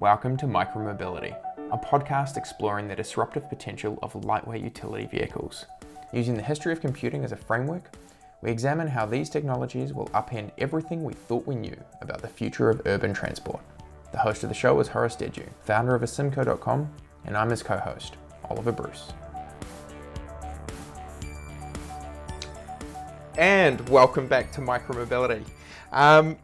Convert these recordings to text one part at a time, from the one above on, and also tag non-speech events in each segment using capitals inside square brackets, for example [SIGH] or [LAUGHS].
Welcome to Micromobility, a podcast exploring the disruptive potential of lightweight utility vehicles. Using the history of computing as a framework, we examine how these technologies will upend everything we thought we knew about the future of urban transport. The host of the show is Horace Dediu, founder of Asimco.com, and I'm his co host, Oliver Bruce. And welcome back to Micromobility. Um,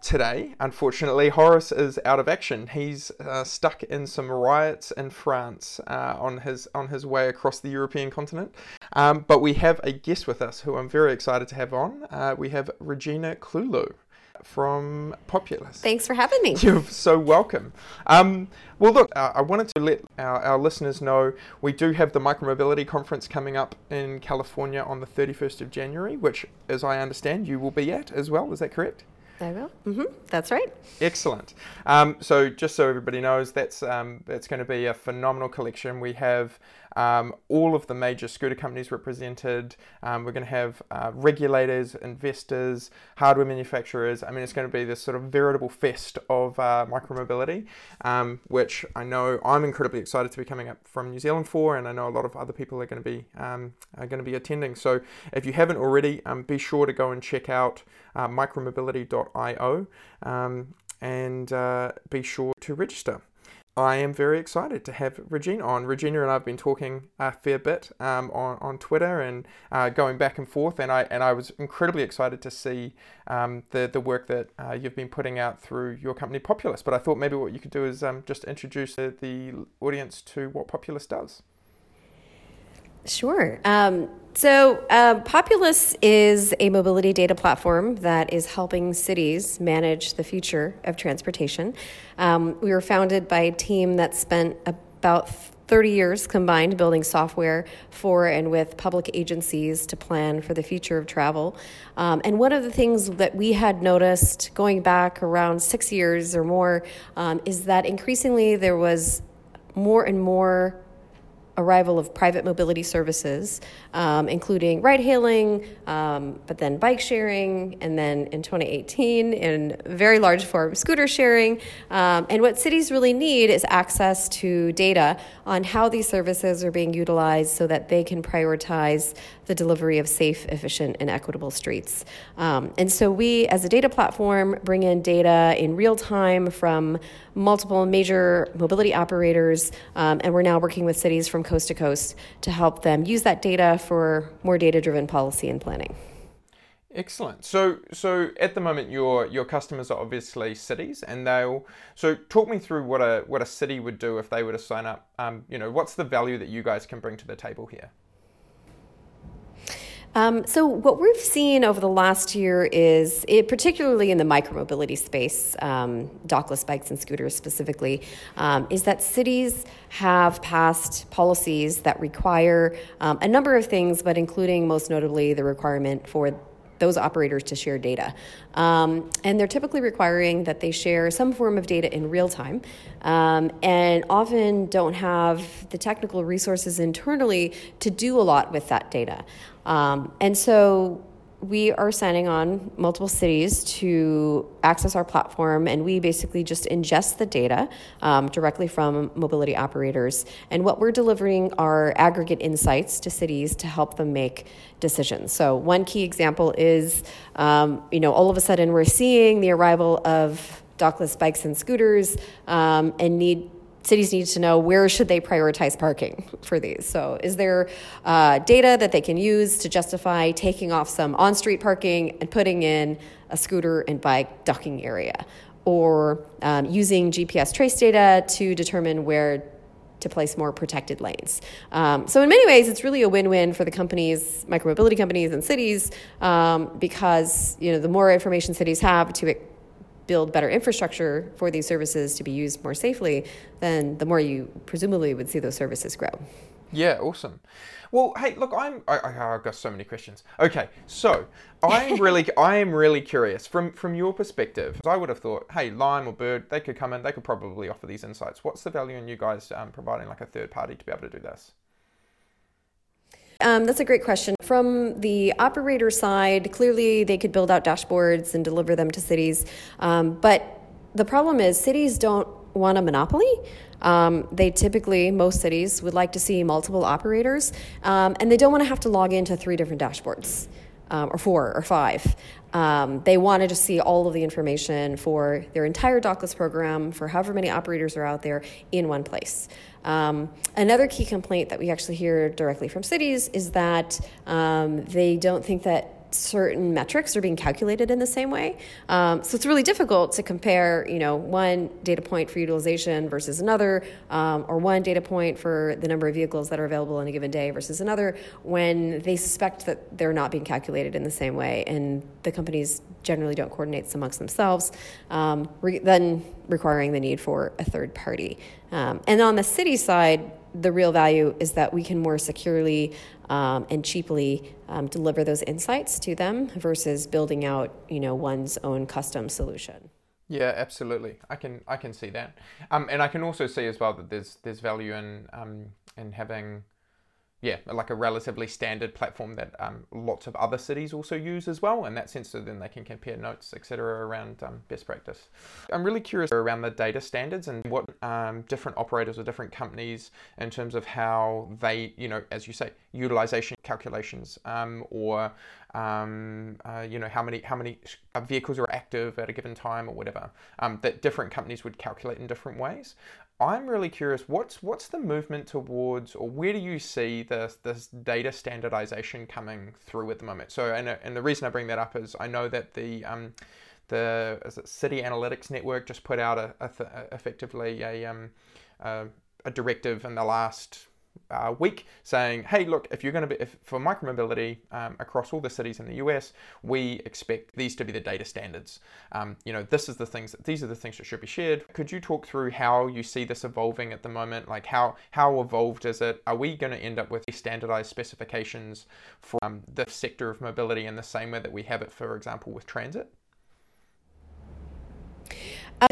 today, unfortunately, Horace is out of action. He's uh, stuck in some riots in France uh, on his on his way across the European continent. Um, but we have a guest with us who I'm very excited to have on. Uh, we have Regina Clewlow from Populus. Thanks for having me. [LAUGHS] You're so welcome. Um, well, look, uh, I wanted to let our, our, listeners know we do have the Micromobility Conference coming up in California on the 31st of January, which, as I understand, you will be at as well. Is that correct? I will. Mm-hmm. That's right. Excellent. Um, so, just so everybody knows, that's um, that's going to be a phenomenal collection. We have um, all of the major scooter companies represented. Um, we're going to have uh, regulators, investors, hardware manufacturers. I mean, it's going to be this sort of veritable fest of uh, micromobility, um, which I know I'm incredibly excited to be coming up from New Zealand for, and I know a lot of other people are going to be um, are going to be attending. So if you haven't already, um, be sure to go and check out uh, micromobility.io um, and uh, be sure to register. I am very excited to have Regina on. Regina and I have been talking a fair bit um, on, on Twitter and uh, going back and forth, and I and I was incredibly excited to see um, the the work that uh, you've been putting out through your company Populus. But I thought maybe what you could do is um, just introduce the, the audience to what Populus does. Sure. Um, so, uh, Populus is a mobility data platform that is helping cities manage the future of transportation. Um, we were founded by a team that spent about 30 years combined building software for and with public agencies to plan for the future of travel. Um, and one of the things that we had noticed going back around six years or more um, is that increasingly there was more and more arrival of private mobility services, um, including ride hailing, um, but then bike sharing, and then in 2018, in very large form, scooter sharing. Um, and what cities really need is access to data on how these services are being utilized so that they can prioritize the delivery of safe, efficient, and equitable streets. Um, and so we, as a data platform, bring in data in real time from multiple major mobility operators, um, and we're now working with cities from coast to coast to help them use that data for more data driven policy and planning. Excellent. So, so at the moment, your your customers are obviously cities, and they'll. So, talk me through what a what a city would do if they were to sign up. Um, you know, what's the value that you guys can bring to the table here? Um, so, what we've seen over the last year is, it, particularly in the micromobility space, um, dockless bikes and scooters specifically, um, is that cities have passed policies that require um, a number of things, but including most notably the requirement for those operators to share data. Um, and they're typically requiring that they share some form of data in real time um, and often don't have the technical resources internally to do a lot with that data. Um, and so we are signing on multiple cities to access our platform, and we basically just ingest the data um, directly from mobility operators. And what we're delivering are aggregate insights to cities to help them make decisions. So, one key example is, um, you know, all of a sudden we're seeing the arrival of dockless bikes and scooters um, and need cities need to know where should they prioritize parking for these so is there uh, data that they can use to justify taking off some on-street parking and putting in a scooter and bike docking area or um, using gps trace data to determine where to place more protected lanes. Um, so in many ways, it's really a win-win for the companies, micromobility companies, and cities, um, because you know the more information cities have to build better infrastructure for these services to be used more safely, then the more you presumably would see those services grow. Yeah, awesome. Well, hey, look, I'm I, have got so many questions. Okay, so [LAUGHS] I'm really I am really curious from from your perspective. I would have thought, hey, Lime or Bird, they could come in, they could probably offer these insights. What's the value in you guys um, providing like a third party to be able to do this? Um, that's a great question. From the operator side, clearly they could build out dashboards and deliver them to cities. Um, but the problem is, cities don't want a monopoly. Um, they typically, most cities, would like to see multiple operators, um, and they don't want to have to log into three different dashboards. Um, or four or five. Um, they wanted to see all of the information for their entire Dockless program, for however many operators are out there, in one place. Um, another key complaint that we actually hear directly from cities is that um, they don't think that certain metrics are being calculated in the same way. Um, so it's really difficult to compare, you know, one data point for utilization versus another, um, or one data point for the number of vehicles that are available in a given day versus another, when they suspect that they're not being calculated in the same way, and the companies generally don't coordinate amongst themselves, um, re- then requiring the need for a third party. Um, and on the city side, the real value is that we can more securely um, and cheaply um, deliver those insights to them versus building out, you know, one's own custom solution. Yeah, absolutely. I can I can see that, um, and I can also see as well that there's there's value in um, in having yeah, like a relatively standard platform that um, lots of other cities also use as well. In that sense, so then they can compare notes, etc., around um, best practice. I'm really curious around the data standards and what um, different operators or different companies, in terms of how they, you know, as you say, utilization calculations um, or um, uh, you know how many how many vehicles are active at a given time or whatever um, that different companies would calculate in different ways. I'm really curious. What's what's the movement towards, or where do you see this this data standardization coming through at the moment? So, and and the reason I bring that up is I know that the um, the City Analytics Network just put out a, a th- effectively a um, a, a directive in the last uh, week saying, hey, look, if you're going to be, if, for micromobility um, across all the cities in the US, we expect these to be the data standards. Um, you know, this is the things that, these are the things that should be shared. Could you talk through how you see this evolving at the moment? Like how, how evolved is it? Are we going to end up with standardized specifications for um, the sector of mobility in the same way that we have it, for example, with transit?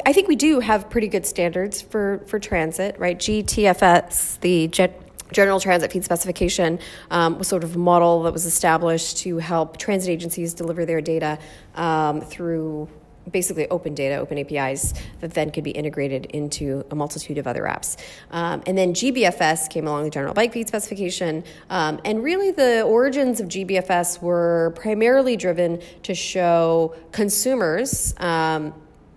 I think we do have pretty good standards for, for transit, right? GTFS, the Jet General Transit Feed Specification um, was sort of a model that was established to help transit agencies deliver their data um, through basically open data, open APIs that then could be integrated into a multitude of other apps. Um, and then GBFS came along, the General Bike Feed Specification. Um, and really, the origins of GBFS were primarily driven to show consumers um,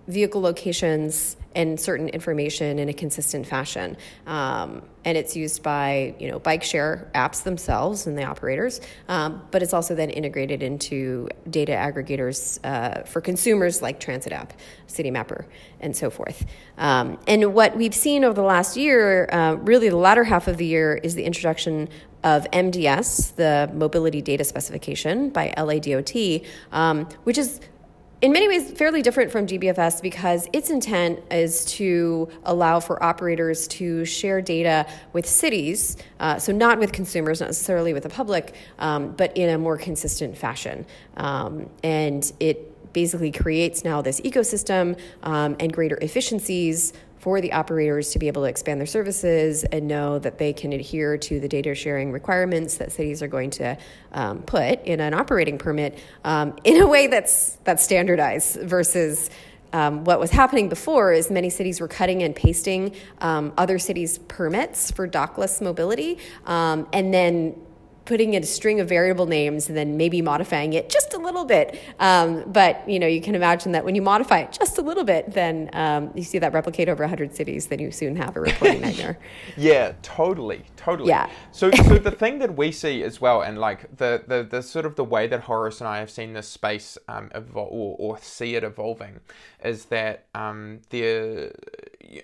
vehicle locations and certain information in a consistent fashion. Um, and it's used by you know bike share apps themselves and the operators, um, but it's also then integrated into data aggregators uh, for consumers like Transit App, Citymapper, and so forth. Um, and what we've seen over the last year, uh, really the latter half of the year, is the introduction of MDS, the Mobility Data Specification by LADOT, um, which is in many ways fairly different from GBFS because its intent is to allow for operators to share data with cities, uh, so not with consumers, not necessarily with the public, um, but in a more consistent fashion. Um, and it basically creates now this ecosystem um, and greater efficiencies for the operators to be able to expand their services and know that they can adhere to the data sharing requirements that cities are going to um, put in an operating permit um, in a way that's that's standardized versus um, what was happening before is many cities were cutting and pasting um, other cities' permits for dockless mobility um, and then putting in a string of variable names and then maybe modifying it just a little bit. Um, but you know, you can imagine that when you modify it just a little bit, then um, you see that replicate over 100 cities, then you soon have a reporting [LAUGHS] nightmare. yeah, totally, totally. Yeah. So, so the thing that we see as well, and like the the, the sort of the way that Horace and I have seen this space um, evolve or, or see it evolving, is that um, the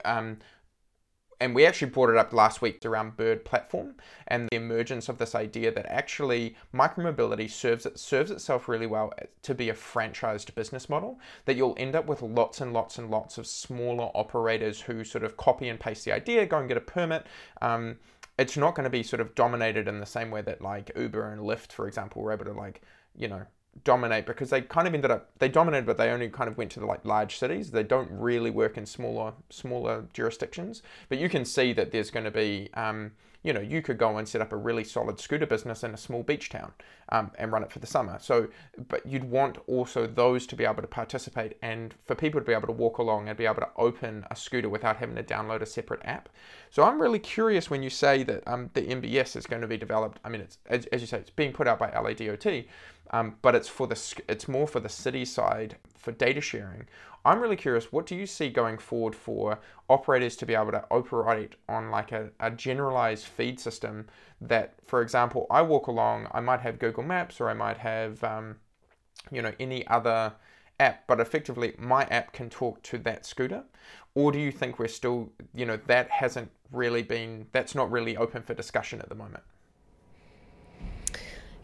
um, and we actually brought it up last week around Bird platform and the emergence of this idea that actually micromobility serves it serves itself really well to be a franchised business model. That you'll end up with lots and lots and lots of smaller operators who sort of copy and paste the idea, go and get a permit. Um, it's not going to be sort of dominated in the same way that like Uber and Lyft, for example, were able to like you know dominate because they kind of ended up they dominated but they only kind of went to the like large cities they don't really work in smaller smaller jurisdictions but you can see that there's going to be um, you know, you could go and set up a really solid scooter business in a small beach town um, and run it for the summer. So, but you'd want also those to be able to participate and for people to be able to walk along and be able to open a scooter without having to download a separate app. So I'm really curious when you say that um, the MDS is going to be developed. I mean, it's as, as you say, it's being put out by LADOT, um, but it's for the it's more for the city side for data sharing. I'm really curious, what do you see going forward for operators to be able to operate on like a, a generalized feed system that, for example, I walk along, I might have Google Maps or I might have, um, you know, any other app, but effectively my app can talk to that scooter? Or do you think we're still, you know, that hasn't really been, that's not really open for discussion at the moment?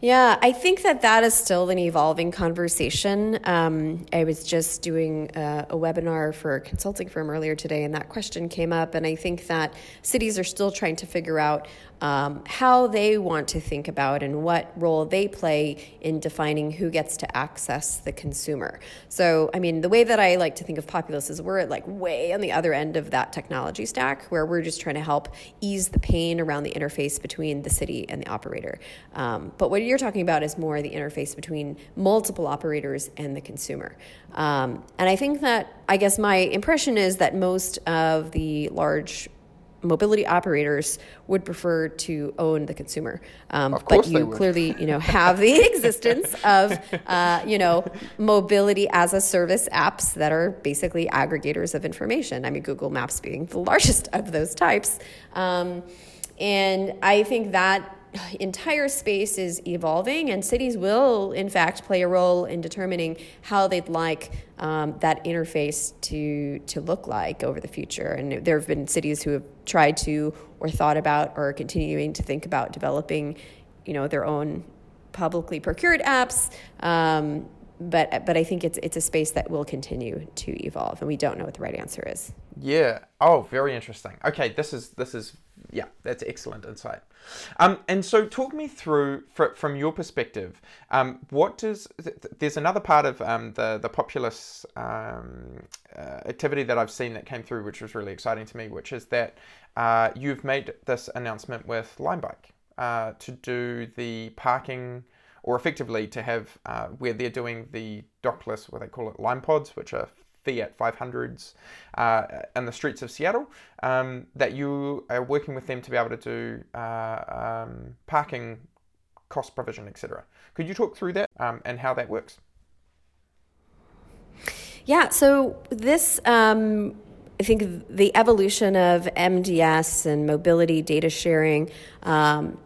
Yeah, I think that that is still an evolving conversation. Um, I was just doing a, a, webinar for a consulting firm earlier today, and that question came up. And I think that cities are still trying to figure out um, how they want to think about and what role they play in defining who gets to access the consumer. So, I mean, the way that I like to think of Populus is we're like way on the other end of that technology stack where we're just trying to help ease the pain around the interface between the city and the operator. Um, but what you're talking about is more the interface between multiple operators and the consumer. Um, and I think that, I guess my impression is that most of the large mobility operators would prefer to own the consumer. Um, but you clearly, you know, have the [LAUGHS] existence of, uh, you know, mobility as a service apps that are basically aggregators of information. I mean, Google Maps being the [LAUGHS] largest of those types. Um, and I think that [SIGHS] entire space is evolving, and cities will, in fact, play a role in determining how they'd like um, that interface to to look like over the future. And there have been cities who have tried to, or thought about, or continuing to think about developing, you know, their own publicly procured apps. Um, but but I think it's it's a space that will continue to evolve, and we don't know what the right answer is. Yeah. Oh, very interesting. Okay, this is this is yeah, that's excellent insight. Um, and so, talk me through fr- from your perspective. Um, what does th- there's another part of um, the the Populus um, uh, activity that I've seen that came through, which was really exciting to me, which is that uh, you've made this announcement with Limebike uh, to do the parking or effectively to have uh, where they're doing the dockless, what they call it, Lime Pods, which are Fiat 500s uh, in the streets of Seattle, um, that you are working with them to be able to do uh, um, parking cost provision, etc. Could you talk through that um, and how that works? Yeah, so this, um, I think the evolution of MDS and mobility data sharing um,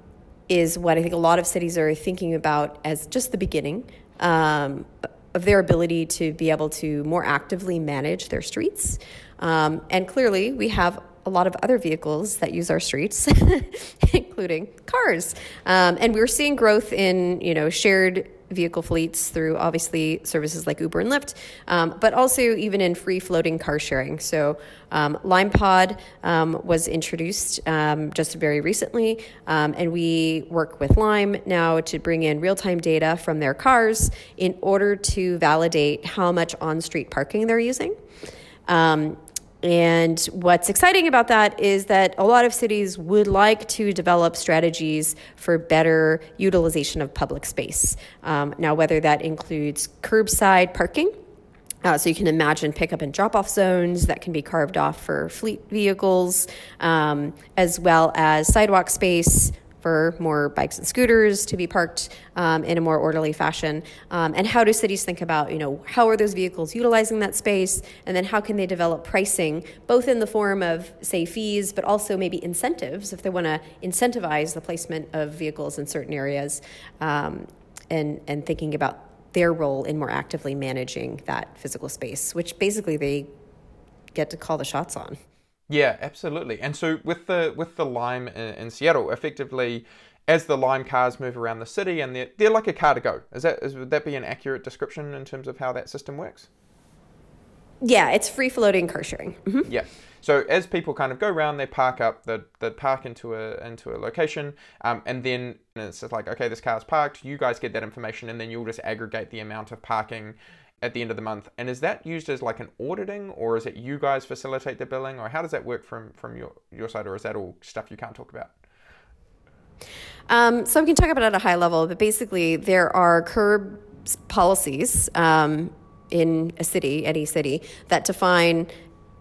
is what I think a lot of cities are thinking about as just the beginning um, of their ability to be able to more actively manage their streets. Um, and clearly, we have a lot of other vehicles that use our streets, [LAUGHS] including cars. Um, and we're seeing growth in you know shared vehicle fleets through obviously services like Uber and Lyft, um, but also even in free floating car sharing. So, um, LimePod um, was introduced um, just very recently, um, and we work with Lime now to bring in real time data from their cars in order to validate how much on street parking they're using. Um, and what's exciting about that is that a lot of cities would like to develop strategies for better utilization of public space. Um, now, whether that includes curbside parking, uh, so you can imagine pickup and drop off zones that can be carved off for fleet vehicles, um, as well as sidewalk space for more bikes and scooters to be parked um, in a more orderly fashion? Um, and how do cities think about, you know, how are those vehicles utilizing that space? And then how can they develop pricing, both in the form of, say, fees, but also maybe incentives if they want to incentivize the placement of vehicles in certain areas um, and, and thinking about their role in more actively managing that physical space, which basically they get to call the shots on. Yeah, absolutely. And so with the with the Lime in, in, Seattle, effectively, as the Lime cars move around the city, and they're they're like a car2go. Is that is, would that be an accurate description in terms of how that system works? Yeah, it's free floating car sharing. Mm-hmm. Yeah. So as people kind of go around, they park up, they they park into a into a location, um, and then it's just like, okay, this car's parked. You guys get that information, and then you'll just aggregate the amount of parking at the end of the month. And is that used as like an auditing, or is it you guys facilitate the billing, or how does that work from from your your side, or is that all stuff you can't talk about? Um, so we can talk about it at a high level, but basically there are curb policies um, in a city, any city, that define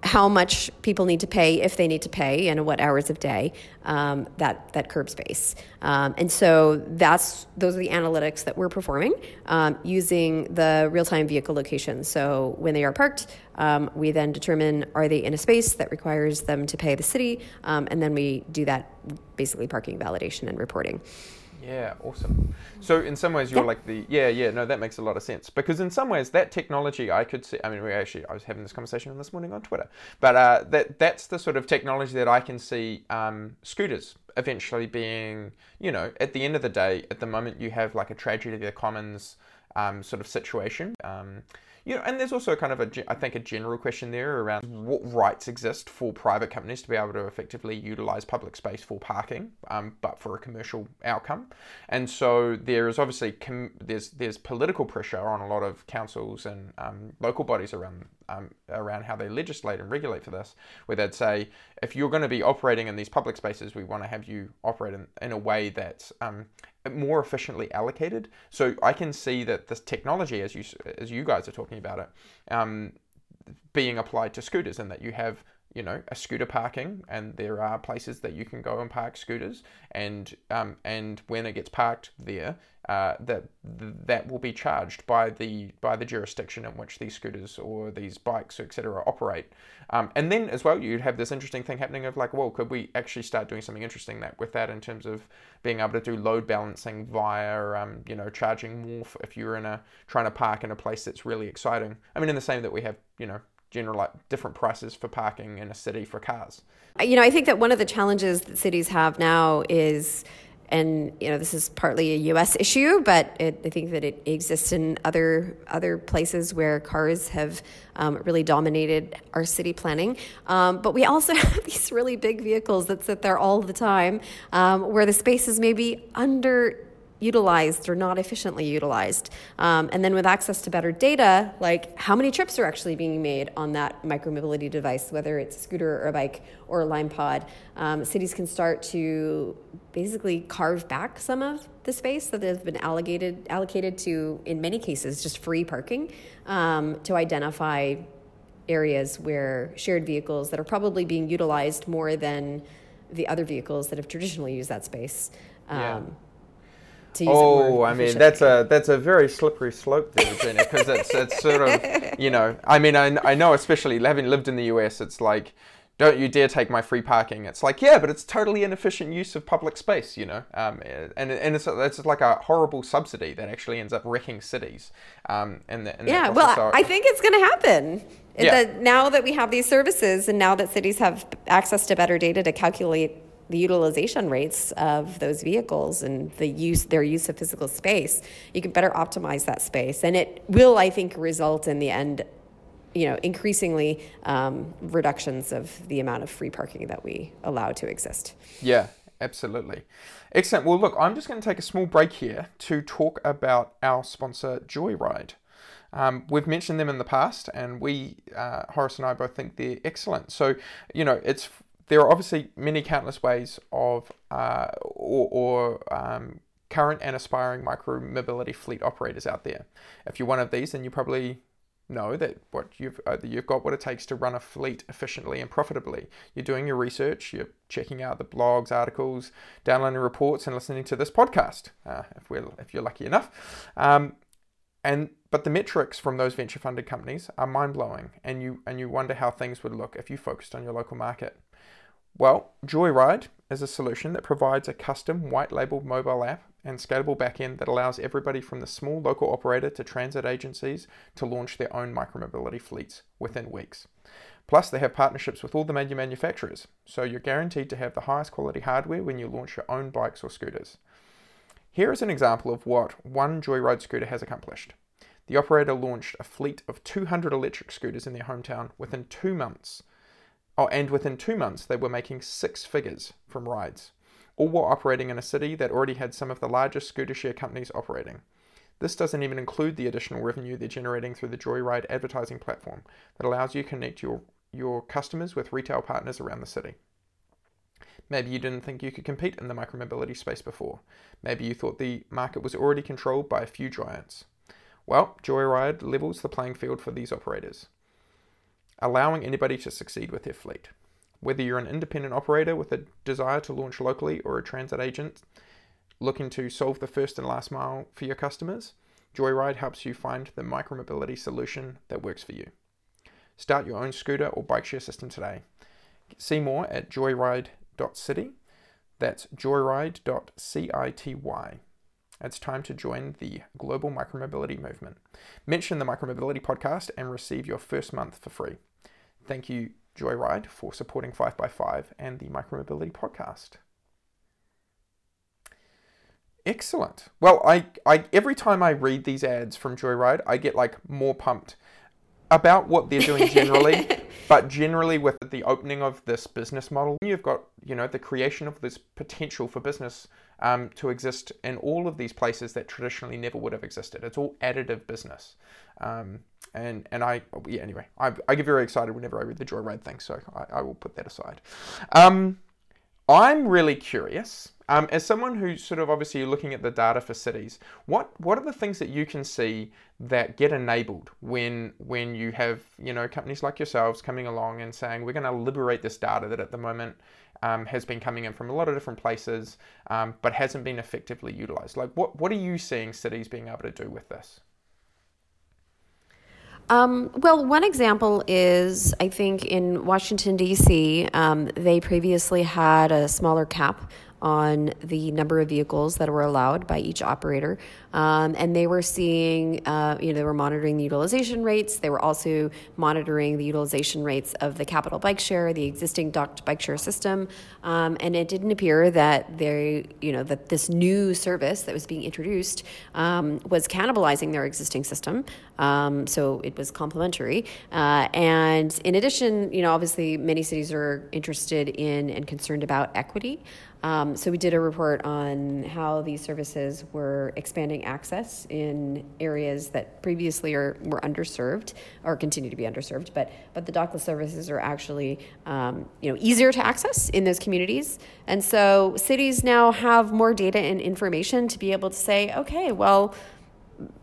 how much people need to pay if they need to pay and what hours of day um, that that curb space. Um, and so that's those are the analytics that we're performing um, using the real-time vehicle location. So when they are parked um, we then determine are they in a space that requires them to pay the city? Um, and then we do that basically parking validation and reporting yeah, awesome. So in some ways, you're yeah. like the yeah, yeah. No, that makes a lot of sense because in some ways, that technology I could see. I mean, we actually I was having this conversation this morning on Twitter, but uh, that that's the sort of technology that I can see um, scooters eventually being. You know, at the end of the day, at the moment, you have like a tragedy of the commons um, sort of situation. Um, you know, and there's also kind of a, I think, a general question there around what rights exist for private companies to be able to effectively utilize public space for parking, um, but for a commercial outcome. And so there is obviously com- there's there's political pressure on a lot of councils and um, local bodies around um, around how they legislate and regulate for this, where they'd say if you're going to be operating in these public spaces, we want to have you operate in, in a way that's um, more efficiently allocated. So I can see that this technology, as you as you guys are talking about it, um, being applied to scooters, and that you have you know a scooter parking, and there are places that you can go and park scooters, and um, and when it gets parked there, uh, that that will be charged by the by the jurisdiction in which these scooters or these bikes etc operate. Um, and then as well you'd have this interesting thing happening of like well could we actually start doing something interesting that with that in terms of being able to do load balancing via um, you know charging more if you're in a trying to park in a place that's really exciting. I mean in the same that we have you know general like different prices for parking in a city for cars you know I think that one of the challenges that cities have now is and you know this is partly a U.S. issue, but it, I think that it exists in other other places where cars have um, really dominated our city planning. Um, but we also [LAUGHS] have these really big vehicles that sit there all the time, um, where the space is maybe under utilized or not efficiently utilized. Um, and then with access to better data, like how many trips are actually being made on that micromobility device, whether it's a scooter or a bike or a Lime pod, um, cities can start to basically carve back some of the space that has been allocated allocated to, in many cases, just free parking um, to identify areas where shared vehicles that are probably being utilized more than the other vehicles that have traditionally used that space. Yeah. To use oh, I mean that's a that's a very slippery slope there, Jenny, because it's it's sort of you know I mean I, I know especially having lived in the US, it's like don't you dare take my free parking. It's like yeah, but it's totally inefficient use of public space, you know, um, and and it's it's like a horrible subsidy that actually ends up wrecking cities. Um, and, the, and yeah, well, I think it's going to happen. Yeah. That now that we have these services, and now that cities have access to better data to calculate the utilization rates of those vehicles and the use their use of physical space, you can better optimize that space, and it will, I think, result in the end. You know, increasingly um, reductions of the amount of free parking that we allow to exist. Yeah, absolutely. Excellent. Well, look, I'm just going to take a small break here to talk about our sponsor, Joyride. Um, we've mentioned them in the past, and we, uh, Horace and I, both think they're excellent. So, you know, it's there are obviously many countless ways of uh, or, or um, current and aspiring micro mobility fleet operators out there. If you're one of these, then you probably know that what you've uh, you've got what it takes to run a fleet efficiently and profitably. You're doing your research, you're checking out the blogs, articles, downloading reports, and listening to this podcast. Uh, if we're if you're lucky enough, um, and but the metrics from those venture funded companies are mind blowing, and you and you wonder how things would look if you focused on your local market. Well, Joyride is a solution that provides a custom white labeled mobile app and scalable backend that allows everybody from the small local operator to transit agencies to launch their own micromobility fleets within weeks. Plus, they have partnerships with all the major manufacturers, so you're guaranteed to have the highest quality hardware when you launch your own bikes or scooters. Here is an example of what one Joyride scooter has accomplished. The operator launched a fleet of 200 electric scooters in their hometown within two months Oh, and within two months, they were making six figures from rides. All were operating in a city that already had some of the largest scooter share companies operating. This doesn't even include the additional revenue they're generating through the Joyride advertising platform that allows you to connect your, your customers with retail partners around the city. Maybe you didn't think you could compete in the micromobility space before. Maybe you thought the market was already controlled by a few giants. Well, Joyride levels the playing field for these operators, allowing anybody to succeed with their fleet. Whether you're an independent operator with a desire to launch locally or a transit agent looking to solve the first and last mile for your customers, Joyride helps you find the micromobility solution that works for you. Start your own scooter or bike share system today. See more at joyride.city. That's joyride.city. It's time to join the global micromobility movement. Mention the Micromobility podcast and receive your first month for free. Thank you, Joyride, for supporting 5x5 and the Micromobility podcast. Excellent. Well, I, I every time I read these ads from Joyride, I get like more pumped about what they're doing generally, [LAUGHS] but generally with the opening of this business model, you've got you know the creation of this potential for business um, to exist in all of these places that traditionally never would have existed. It's all additive business, um, and and I yeah anyway I, I get very excited whenever I read the Joyride thing, so I, I will put that aside. Um, I'm really curious, um, as someone who's sort of obviously looking at the data for cities, what what are the things that you can see that get enabled when when you have you know companies like yourselves coming along and saying we're going to liberate this data that at the moment um, has been coming in from a lot of different places, um, but hasn't been effectively utilized. Like what what are you seeing cities being able to do with this? Um, well, one example is I think in Washington, D.C., um, they previously had a smaller cap on the number of vehicles that were allowed by each operator. Um, and they were seeing, uh, you know, they were monitoring the utilization rates. They were also monitoring the utilization rates of the capital bike share, the existing docked bike share system. Um, and it didn't appear that they, you know, that this new service that was being introduced um, was cannibalizing their existing system. Um, so it was complementary. Uh, and in addition, you know, obviously many cities are interested in and concerned about equity. Um, so we did a report on how these services were expanding access in areas that previously are, were underserved or continue to be underserved. But but the dockless services are actually um, you know easier to access in those communities, and so cities now have more data and information to be able to say, okay, well,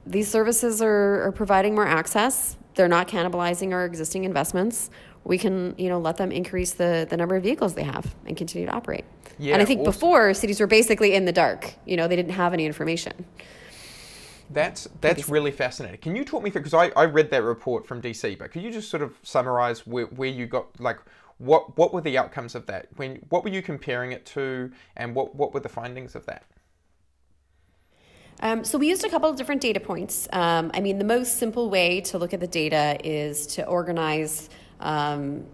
these services are, are providing more access. They're not cannibalizing our existing investments. We can you know let them increase the the number of vehicles they have and continue to operate. Yeah, and I think before cities were basically in the dark. You know, they didn't have any information. That's that's really fascinating. Can you talk me through? Because I, I read that report from DC, but could you just sort of summarize where, where you got like what what were the outcomes of that? When what were you comparing it to, and what what were the findings of that? Um, so we used a couple of different data points. Um, I mean, the most simple way to look at the data is to organize um,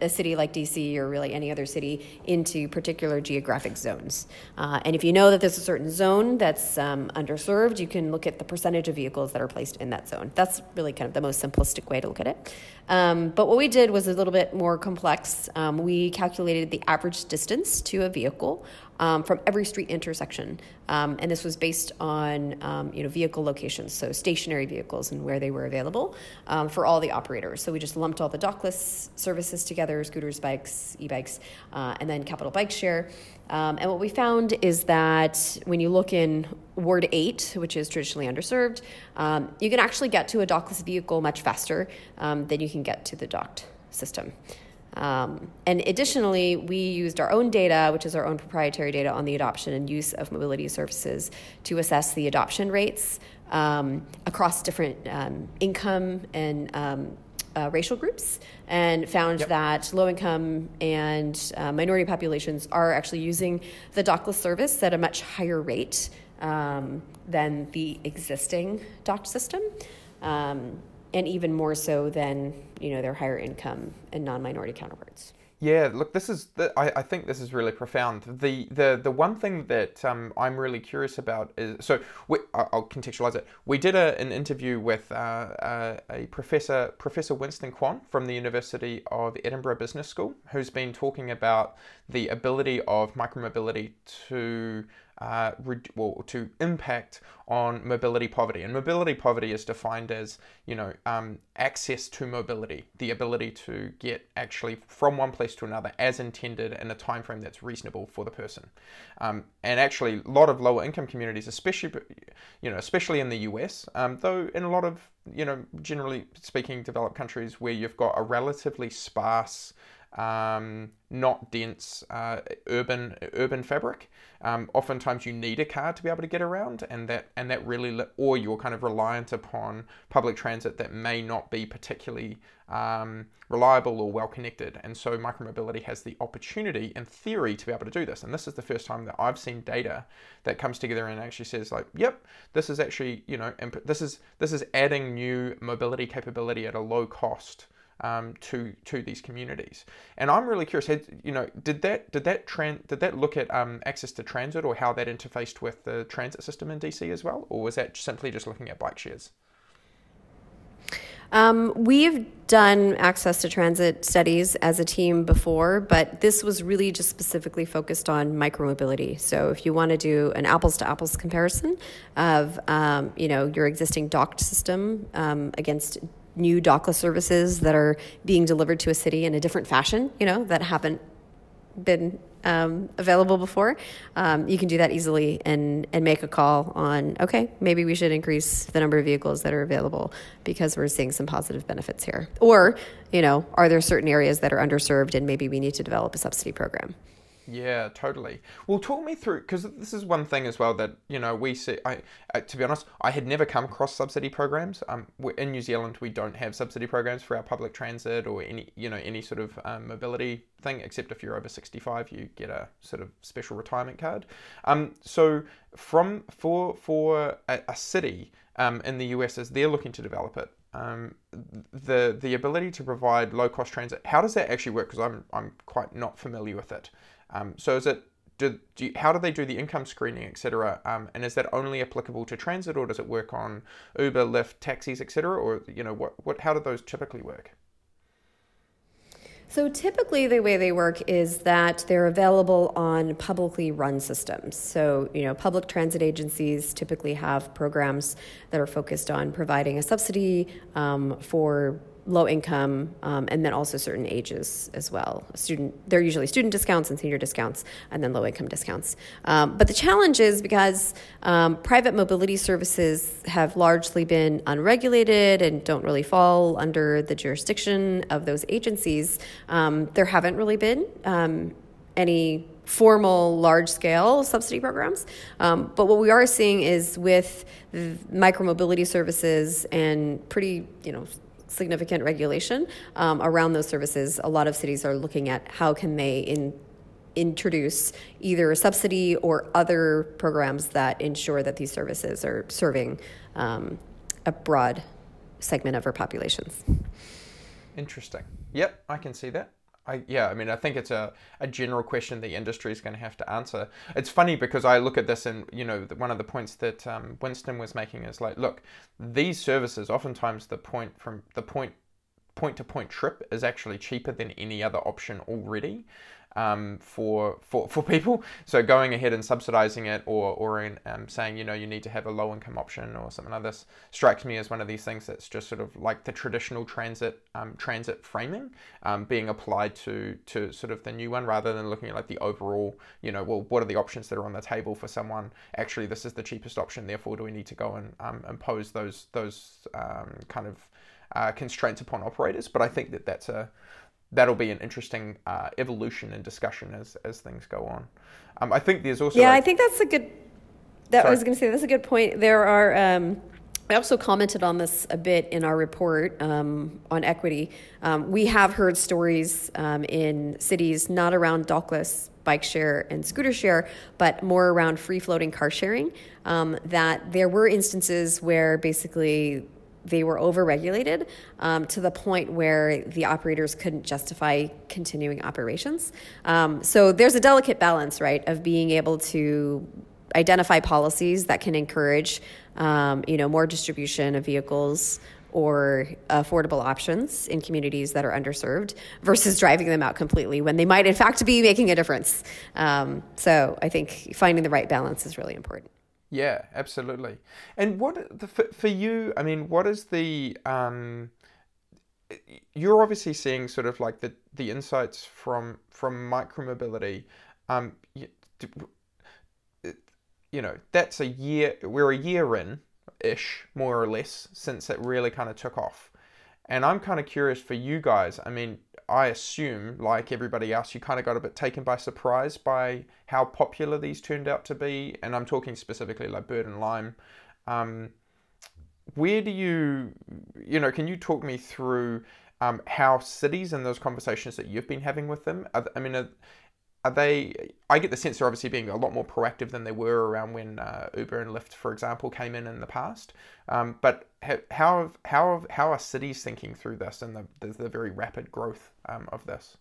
a city like DC or really any other city into particular geographic zones. Uh, and if you know that there's a certain zone that's um, underserved, you can look at the percentage of vehicles that are placed in that zone. That's really kind of the most simplistic way to look at it. Um, but what we did was a little bit more complex. Um, we calculated the average distance to a vehicle um, from every street intersection, um, and this was based on um, you know vehicle locations, so stationary vehicles and where they were available um, for all the operators. So we just lumped all the dockless services together: scooters, bikes, e-bikes, uh, and then Capital Bike Share. Um, and what we found is that when you look in Ward 8, which is traditionally underserved, um, you can actually get to a dockless vehicle much faster than you can get to the docked system. Um, and additionally, we used our own data, which is our own proprietary data on the adoption and use of mobility services to assess the adoption rates um, across different um, income and uh, racial groups and found yep. that low income and uh, minority populations are actually using the dockless service at a much higher rate um, than the existing docked system. And even more so than you know their higher income and non-minority counterparts. Yeah, look, this is I, I think this is really profound. The the the one thing that um, I'm really curious about is so we, I'll contextualize it. We did a, an interview with uh, uh, a professor Professor Winston Kwon from the University of Edinburgh Business School, who's been talking about the ability of micromobility to uh, well, to impact on mobility poverty. And mobility poverty is defined as, you know, um, access to mobility, the ability to get actually from one place to another as intended in a time frame that's reasonable for the person. Um, and actually, a lot of lower income communities, especially, you know, especially in the US, um, though in a lot of, you know, generally speaking, developed countries where you've got a relatively sparse um, not dense uh, urban urban fabric. Um, oftentimes, you need a car to be able to get around, and that and that really, or you're kind of reliant upon public transit that may not be particularly um, reliable or well connected. And so, micromobility has the opportunity, in theory, to be able to do this. And this is the first time that I've seen data that comes together and actually says, like, yep, this is actually, you know, this is this is adding new mobility capability at a low cost um, to to these communities. And I'm really curious. Had, you know, did that did that tran- did that look at um, access to transit or how that interfaced with the transit system in DC as well, or was that simply just looking at bike shares? Um, we've done access to transit studies as a team before, but this was really just specifically focused on micromobility. So if you want to do an apples to apples comparison of, um, you know, your existing docked system um, against new dockless services that are being delivered to a city in a different fashion, you know, that haven't been um, available before, um, you can do that easily and, and make a call on, okay, maybe we should increase the number of vehicles that are available because we're seeing some positive benefits here. Or, you know, are there certain areas that are underserved and maybe we need to develop a subsidy program? Yeah, totally. Well, talk me through because this is one thing as well that you know we see. I, uh, to be honest, I had never come across subsidy programs. Um, in New Zealand, we don't have subsidy programs for our public transit or any you know any sort of um, mobility thing, except if you're over sixty five, you get a sort of special retirement card. Um, so from for for a, a city um, in the US as they're looking to develop it, um, the the ability to provide low cost transit. How does that actually work? Because I'm I'm quite not familiar with it. Um, so is it do, do you, how do they do the income screening, etc. Um, and is that only applicable to transit, or does it work on Uber, Lyft, taxis, etc. Or you know what what how do those typically work? So typically, the way they work is that they're available on publicly run systems. So, you know, public transit agencies typically have programs that are focused on providing a subsidy um, for low income, um, and then also certain ages as well. Student, they're usually student discounts and senior discounts, and then low income discounts. Um, but the challenge is because um, private mobility services have largely been unregulated and don't really fall under the jurisdiction of those agencies. Um, there haven't really been um, any formal large scale subsidy programs. Um, but what we are seeing is with micromobility services and pretty, you know, significant regulation um, around those services, a lot of cities are looking at how can they in, introduce either a subsidy or other programs that ensure that these services are serving um, a broad segment of our populations. Interesting. Yep, I can see that. I, yeah, I mean, I think it's a, a general question the industry is going to have to answer. It's funny because I look at this and, you know, one of the points that um, Winston was making is like, look, these services, oftentimes the point from the point point to point trip is actually cheaper than any other option already um, for, for for people. So going ahead and subsidizing it, or or in, um, saying you know you need to have a low income option or something like this, strikes me as one of these things that's just sort of like the traditional transit um, transit framing um, being applied to to sort of the new one, rather than looking at like the overall you know well what are the options that are on the table for someone. Actually, this is the cheapest option. Therefore, do we need to go and um, impose those those um, kind of uh, constraints upon operators? But I think that that's a that'll be an interesting uh, evolution and discussion as as things go on. Um, I think there's also yeah, I think that's a good. That Sorry. I was going to say that's a good point. There are. Um, I also commented on this a bit in our report um, on equity. Um, we have heard stories um, in cities not around dockless bike share and scooter share, but more around free floating car sharing. Um, that there were instances where basically they were overregulated um, to the point where the operators couldn't justify continuing operations. Um, so there's a delicate balance, right, of being able to identify policies that can encourage, um, you know, more distribution of vehicles or affordable options in communities that are underserved versus driving them out completely when they might, in fact, be making a difference. Um, so I think finding the right balance is really important. Yeah, absolutely. And what the, for, for you? I mean, what is the um, you're obviously seeing sort of like the the insights from from micromobility. Um, you, you know, that's a year. We're a year in ish, more or less, since it really kind of took off. And I'm kind of curious for you guys. I mean, I assume, like everybody else, you kind of got a bit taken by surprise by how popular these turned out to be. And I'm talking specifically like Bird and Lime. Um, where do you, you know, can you talk me through um, how cities and those conversations that you've been having with them? Are, I mean, are, are they? I get the sense they're obviously being a lot more proactive than they were around when uh, Uber and Lyft, for example, came in in the past. Um, but how how how are cities thinking through this and the the, the very rapid growth um, of this?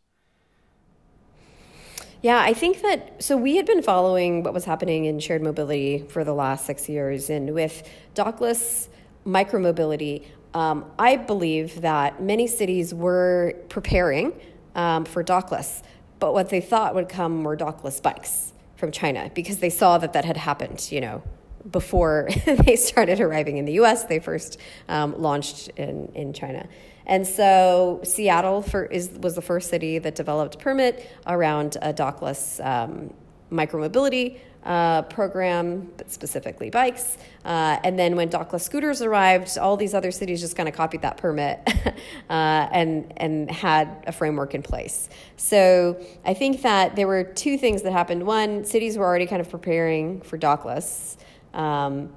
Yeah, I think that so we had been following what was happening in shared mobility for the last six years, and with dockless micromobility, um, I believe that many cities were preparing um, for dockless but what they thought would come were dockless bikes from China because they saw that that had happened, you know, before [LAUGHS] they started arriving in the US. They first um, launched in, in China. And so Seattle for, is, was the first city that developed permit around a dockless um, micromobility uh, program, but specifically bikes. Uh, and then when dockless scooters arrived, all these other cities just kind of copied that permit [LAUGHS] uh, and and had a framework in place. So I think that there were two things that happened. One, cities were already kind of preparing for dockless. Um,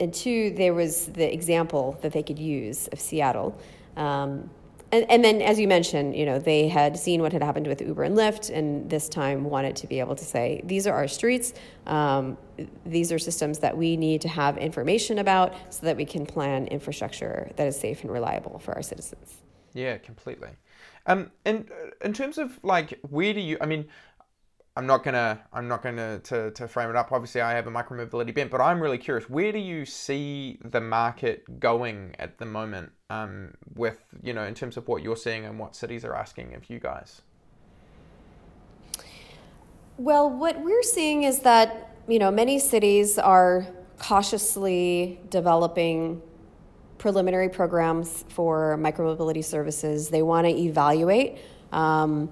and two, there was the example that they could use of Seattle. Um, and, and then, as you mentioned, you know, they had seen what had happened with Uber and Lyft, and this time wanted to be able to say, these are our streets. Um, these are systems that we need to have information about so that we can plan infrastructure that is safe and reliable for our citizens. Yeah, completely. Um, and in terms of like, where do you? I mean, I'm not gonna I'm not gonna to, to frame it up. Obviously, I have a micromobility bent, but I'm really curious. Where do you see the market going at the moment? Um, with you know, in terms of what you're seeing and what cities are asking of you guys. Well, what we're seeing is that you know many cities are cautiously developing preliminary programs for micromobility services. They want to evaluate. Um,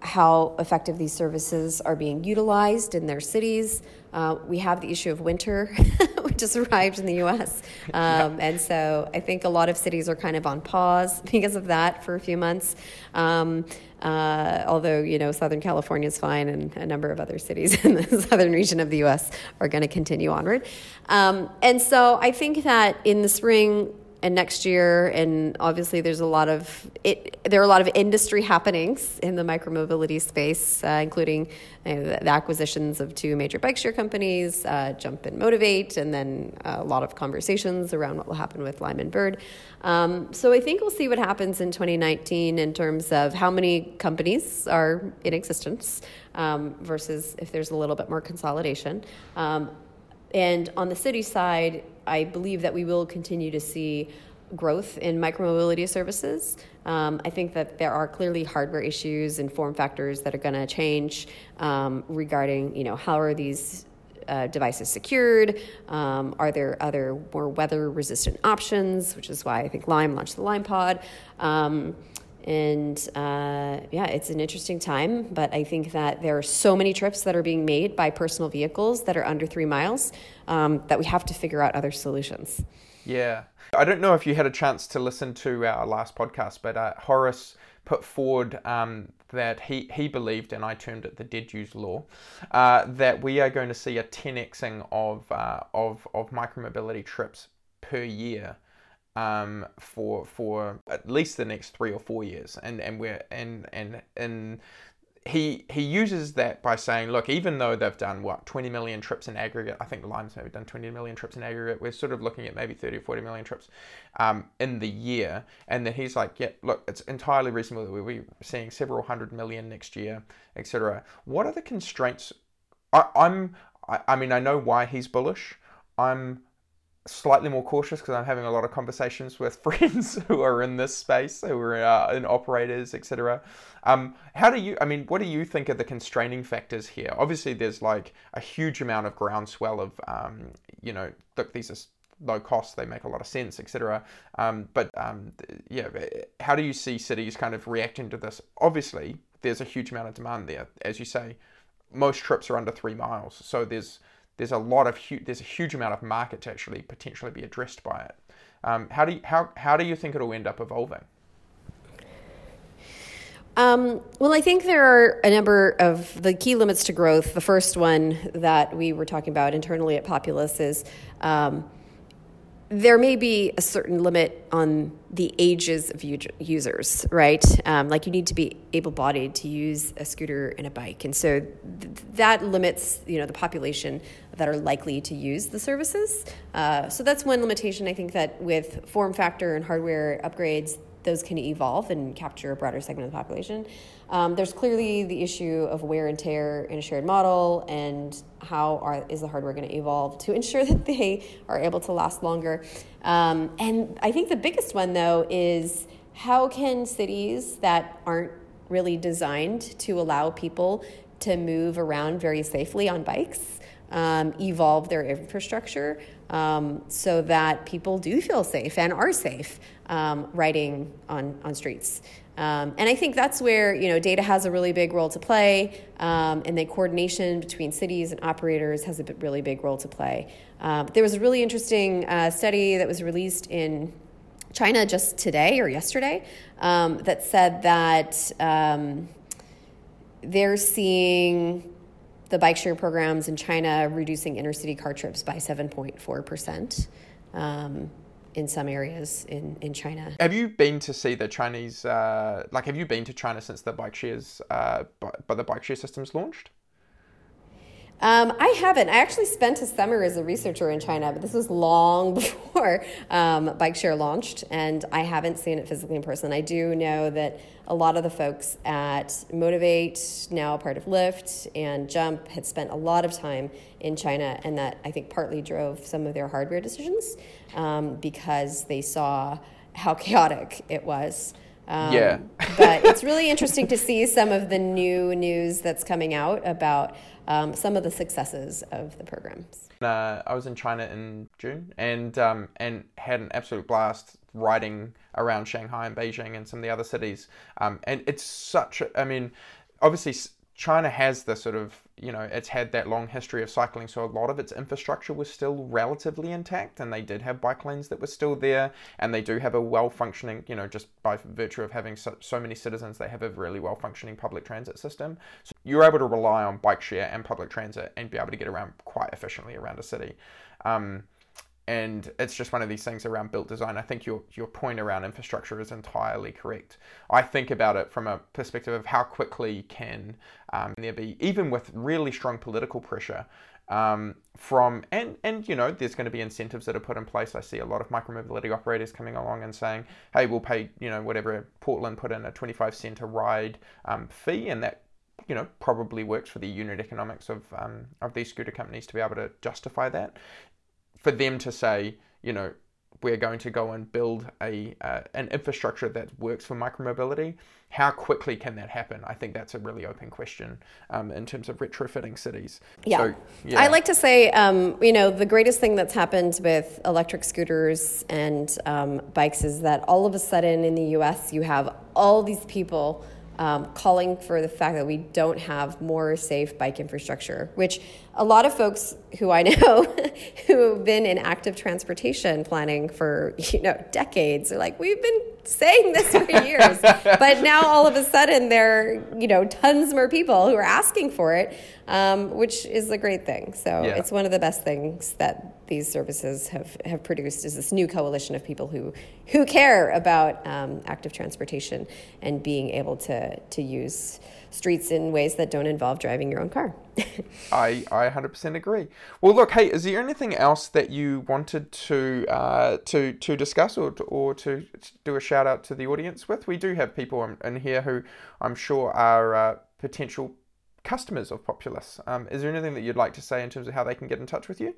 how effective these services are being utilized in their cities. Uh, we have the issue of winter, [LAUGHS] which has arrived in the US. Um, [LAUGHS] and so I think a lot of cities are kind of on pause [LAUGHS] because of that for a few months. Um, uh, although, you know, Southern California is fine and a number of other cities in the southern region of the US are going to continue onward. Um, and so I think that in the spring, and next year and obviously there's a lot of it there are a lot of industry happenings in the micromobility space uh, including uh, the acquisitions of two major bike share companies uh, jump and motivate and then a lot of conversations around what will happen with lime and bird. Um, so i think we'll see what happens in 2019 in terms of how many companies are in existence um, versus if there's a little bit more consolidation. Um, and on the city side, I believe that we will continue to see growth in micromobility services. Um, I think that there are clearly hardware issues and form factors that are going to change um, regarding, you know, how are these uh, devices secured? Um, are there other more weather resistant options? Which is why I think Lime launched the Lime Pod. And uh, yeah, it's an interesting time, but I think that there are so many trips that are being made by personal vehicles that are under three miles um, that we have to figure out other solutions. Yeah. I don't know if you had a chance to listen to our last podcast, but uh, Horace put forward um, that he, he believed, and I termed it the Dediu law, uh, that we are going to see a 10xing of, uh, of, of micromobility trips per year um, for for at least the next three or four years, and and we're and and and he he uses that by saying, look, even though they've done what 20 million trips in aggregate, I think Lime's maybe done 20 million trips in aggregate. We're sort of looking at maybe 30 or 40 million trips um, in the year, and then he's like, yeah, look, it's entirely reasonable that we're seeing several hundred million next year, etc. What are the constraints? I, I'm I, I mean I know why he's bullish. I'm slightly more cautious because I'm having a lot of conversations with [LAUGHS] friends who are in this space, who are uh, in operators, etc. Um, how do you? I mean, what do you think are the constraining factors here? Obviously, there's like a huge amount of groundswell of, um, you know, look, these are low cost, they make a lot of sense, etc. Um, but um, yeah, how do you see cities kind of reacting to this? Obviously, there's a huge amount of demand there, as you say. Most trips are under three miles, so there's there's a lot of hu- there's a huge amount of market to actually potentially be addressed by it. Um, how do you, how how do you think it'll end up evolving? Um, well, I think there are a number of the key limits to growth. The first one that we were talking about internally at Populus is um, there may be a certain limit on the ages of users, right? Um, like you need to be able-bodied to use a scooter and a bike, and so th- that limits, you know, the population that are likely to use the services. Uh, so that's one limitation. I think that with form factor and hardware upgrades, those can evolve and capture a broader segment of the population. Um, there's clearly the issue of wear and tear in a shared model and how are, is the hardware going to evolve to ensure [LAUGHS] that they are able to last longer. Um, and I think the biggest one, though, is how can cities that aren't really designed to allow people to move around very safely on bikes um, evolve their infrastructure um, so that people do feel safe and are safe um, riding on, on streets. Um, and I think that's where you know data has a really big role to play, um, and the coordination between cities and operators has a really big role to play. Um, there was a really interesting uh, study that was released in China just today or yesterday um, that said that um, they're seeing the bike share programs in China reducing intercity car trips by 7.4 percent. Um, in some areas in, in China. Have you been to see the Chinese, uh, like, have you been to China since the bike shares, uh, but the bike share systems launched? Um, I haven't. I actually spent a summer as a researcher in China, but this was long [LAUGHS] before um, Bike Share launched, and I haven't seen it physically in person. I do know that a lot of the folks at Motivate, now part of Lyft, and Jump had spent a lot of time in China, and that I think partly drove some of their hardware decisions um, because they saw how [LAUGHS] chaotic it was. Um, yeah. but it's really [LAUGHS] interesting to see some of the new news that's coming out about um, some of the successes of the programs. Uh, I was in China in June and um, and had an absolute blast riding around Shanghai and Beijing and some of the other cities. Um, and it's such, a, I mean, obviously China has the sort of, you know, it's had that long history of cycling, so a lot of its infrastructure was still relatively intact, and they did have bike lanes that were still there, and they do have a well functioning, you know, just by virtue of having so, so many citizens, they have a really well functioning public transit system. So you're able to rely on bike share and public transit and be able to get around quite efficiently around a city. Um, and it's just one of these things around built design. I think your your point around infrastructure is entirely correct. I think about it from a perspective of how quickly can um, there be, even with really strong political pressure, um, from and and you know there's going to be incentives that are put in place. I see a lot of micromobility operators coming along and saying, hey, we'll pay you know whatever Portland put in a 25 cent a ride um, fee, and that you know probably works for the unit economics of um, of these scooter companies to be able to justify that for them to say, you know, we're going to go and build a uh, an infrastructure that works for micromobility. How quickly can that happen? I think that's a really open question um, in terms of retrofitting cities. Yeah. So, yeah. I like to say, um, you know, the greatest thing that's happened with electric scooters and um, bikes is that all of a sudden in the U.S. you have all these people um, calling for the fact that we don't have more safe bike infrastructure, which a lot of folks who I know [LAUGHS] who have been in active transportation planning for you know decades are like, we've been saying this for [LAUGHS] years, but now all of a sudden there are you know tons more people who are asking for it, um, which is a great thing. So yeah. it's one of the best things that these services have, have produced is this new coalition of people who who care about um, active transportation and being able to to use streets in ways that don't involve driving your own car. [LAUGHS] I, I 100% agree. Well, look, hey, is there anything else that you wanted to uh, to to discuss or to, or to do a shout out to the audience with? We do have people in, in here who I'm sure are uh, potential customers of Populus. Um, is there anything that you'd like to say in terms of how they can get in touch with you?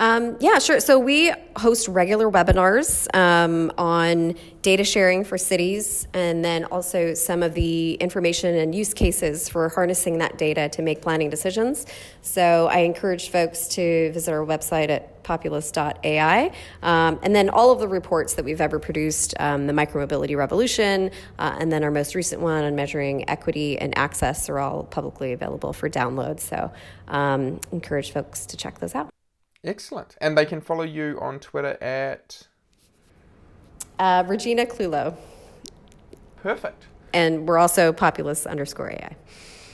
Um, yeah, sure. So we host regular webinars um, on data sharing for cities and then also some of the information and use cases for harnessing that data to make planning decisions. So I encourage folks to visit our website at populus.ai. Um, and then all of the reports that we've ever produced um, the micromobility revolution, uh, and then our most recent one on measuring equity and access are all publicly available for download. So um, encourage folks to check those out. Excellent. And they can follow you on Twitter at? Uh, Regina Clewlow. Perfect. And we're also populus underscore AI.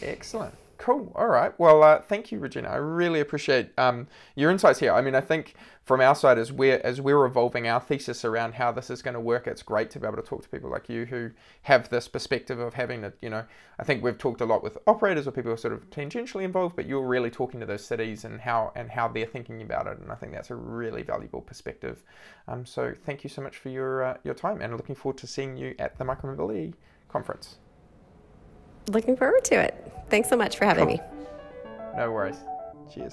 Excellent. Cool. All right. Well, uh, thank you, Regina. I really appreciate um, your insights here. I mean, I think from our side, as we're as we're evolving our thesis around how this is going to work, it's great to be able to talk to people like you who have this perspective of having a, you know, I think we've talked a lot with operators or people who are sort of tangentially involved, but you're really talking to those cities and how and how they're thinking about it, and I think that's a really valuable perspective. Um, so thank you so much for your uh, your time, and looking forward to seeing you at the Micromobility conference. Looking forward to it. Thanks so much for having cool. me. No worries. Cheers.